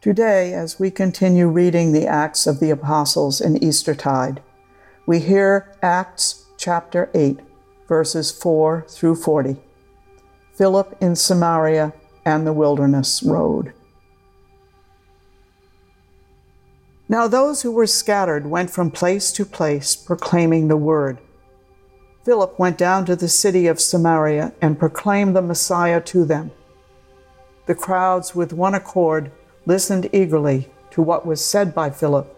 Today, as we continue reading the Acts of the Apostles in Eastertide, we hear Acts chapter 8, verses 4 through 40. Philip in Samaria and the Wilderness Road. Now those who were scattered went from place to place proclaiming the word. Philip went down to the city of Samaria and proclaimed the Messiah to them. The crowds with one accord listened eagerly to what was said by Philip,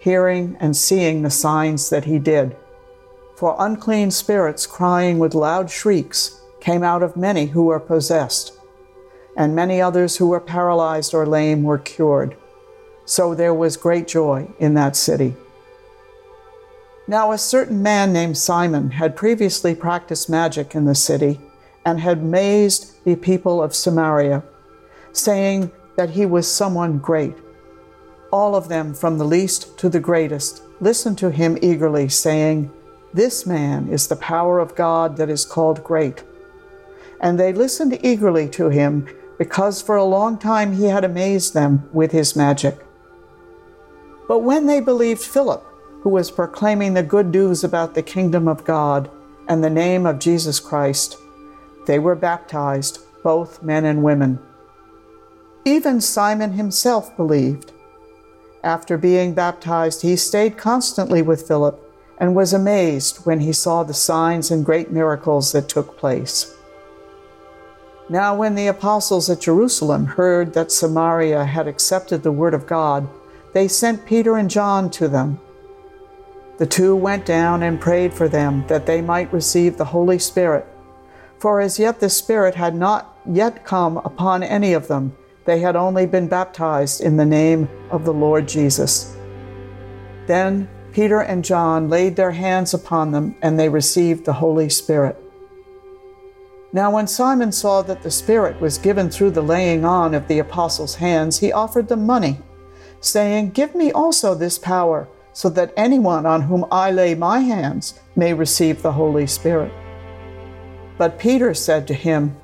hearing and seeing the signs that he did. For unclean spirits, crying with loud shrieks, came out of many who were possessed, and many others who were paralyzed or lame were cured. So there was great joy in that city. Now, a certain man named Simon had previously practiced magic in the city and had mazed the people of Samaria, saying that he was someone great. All of them, from the least to the greatest, listened to him eagerly, saying, This man is the power of God that is called great. And they listened eagerly to him because for a long time he had amazed them with his magic. But when they believed Philip, who was proclaiming the good news about the kingdom of God and the name of Jesus Christ, they were baptized, both men and women. Even Simon himself believed. After being baptized, he stayed constantly with Philip and was amazed when he saw the signs and great miracles that took place. Now, when the apostles at Jerusalem heard that Samaria had accepted the word of God, they sent Peter and John to them. The two went down and prayed for them that they might receive the Holy Spirit. For as yet the Spirit had not yet come upon any of them, they had only been baptized in the name of the Lord Jesus. Then Peter and John laid their hands upon them, and they received the Holy Spirit. Now, when Simon saw that the Spirit was given through the laying on of the apostles' hands, he offered them money saying, Give me also this power, so that anyone on whom I lay my hands may receive the Holy Spirit. But Peter said to him,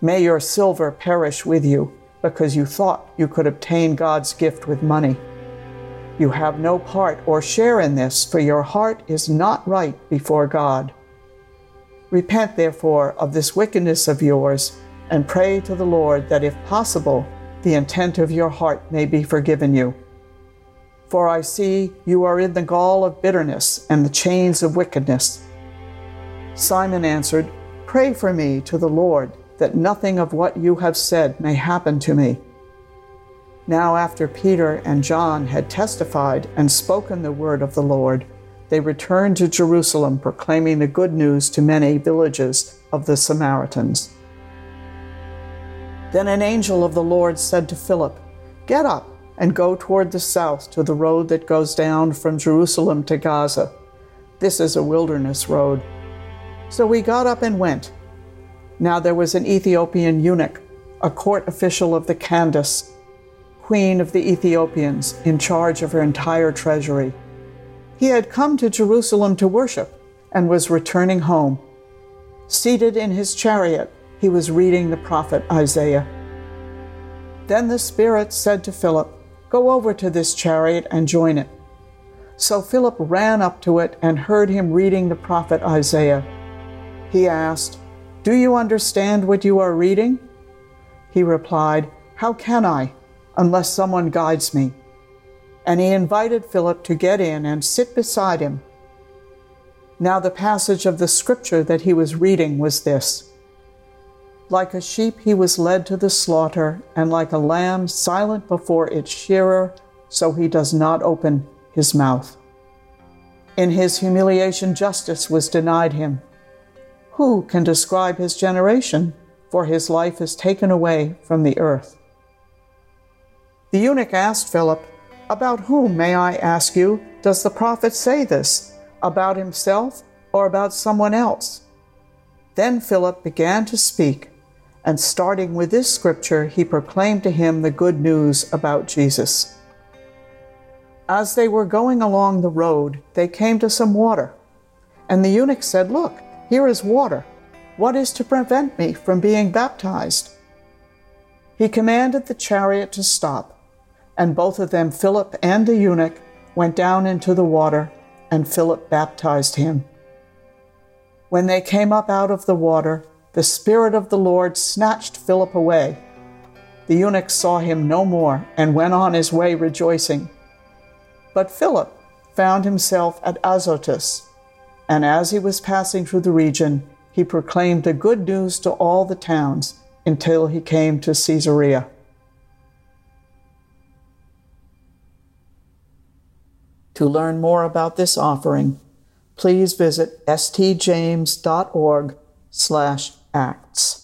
May your silver perish with you, because you thought you could obtain God's gift with money. You have no part or share in this, for your heart is not right before God. Repent, therefore, of this wickedness of yours, and pray to the Lord that, if possible, the intent of your heart may be forgiven you. For I see you are in the gall of bitterness and the chains of wickedness. Simon answered, Pray for me to the Lord, that nothing of what you have said may happen to me. Now, after Peter and John had testified and spoken the word of the Lord, they returned to Jerusalem, proclaiming the good news to many villages of the Samaritans. Then an angel of the Lord said to Philip, Get up and go toward the south to the road that goes down from Jerusalem to Gaza. This is a wilderness road. So we got up and went. Now there was an Ethiopian eunuch, a court official of the Candace, queen of the Ethiopians, in charge of her entire treasury. He had come to Jerusalem to worship and was returning home. Seated in his chariot, he was reading the prophet Isaiah. Then the Spirit said to Philip, Go over to this chariot and join it. So Philip ran up to it and heard him reading the prophet Isaiah. He asked, Do you understand what you are reading? He replied, How can I, unless someone guides me? And he invited Philip to get in and sit beside him. Now, the passage of the scripture that he was reading was this like a sheep he was led to the slaughter, and like a lamb silent before its shearer, so he does not open his mouth. In his humiliation, justice was denied him. Who can describe his generation? For his life is taken away from the earth. The eunuch asked Philip, About whom, may I ask you, does the prophet say this? About himself or about someone else? Then Philip began to speak and starting with this scripture, he proclaimed to him the good news about Jesus. As they were going along the road, they came to some water. And the eunuch said, Look, here is water. What is to prevent me from being baptized? He commanded the chariot to stop. And both of them, Philip and the eunuch, went down into the water, and Philip baptized him. When they came up out of the water, the Spirit of the Lord snatched Philip away. The eunuch saw him no more and went on his way rejoicing. But Philip found himself at Azotus, and as he was passing through the region, he proclaimed the good news to all the towns until he came to Caesarea. To learn more about this offering, please visit stjames.org slash acts.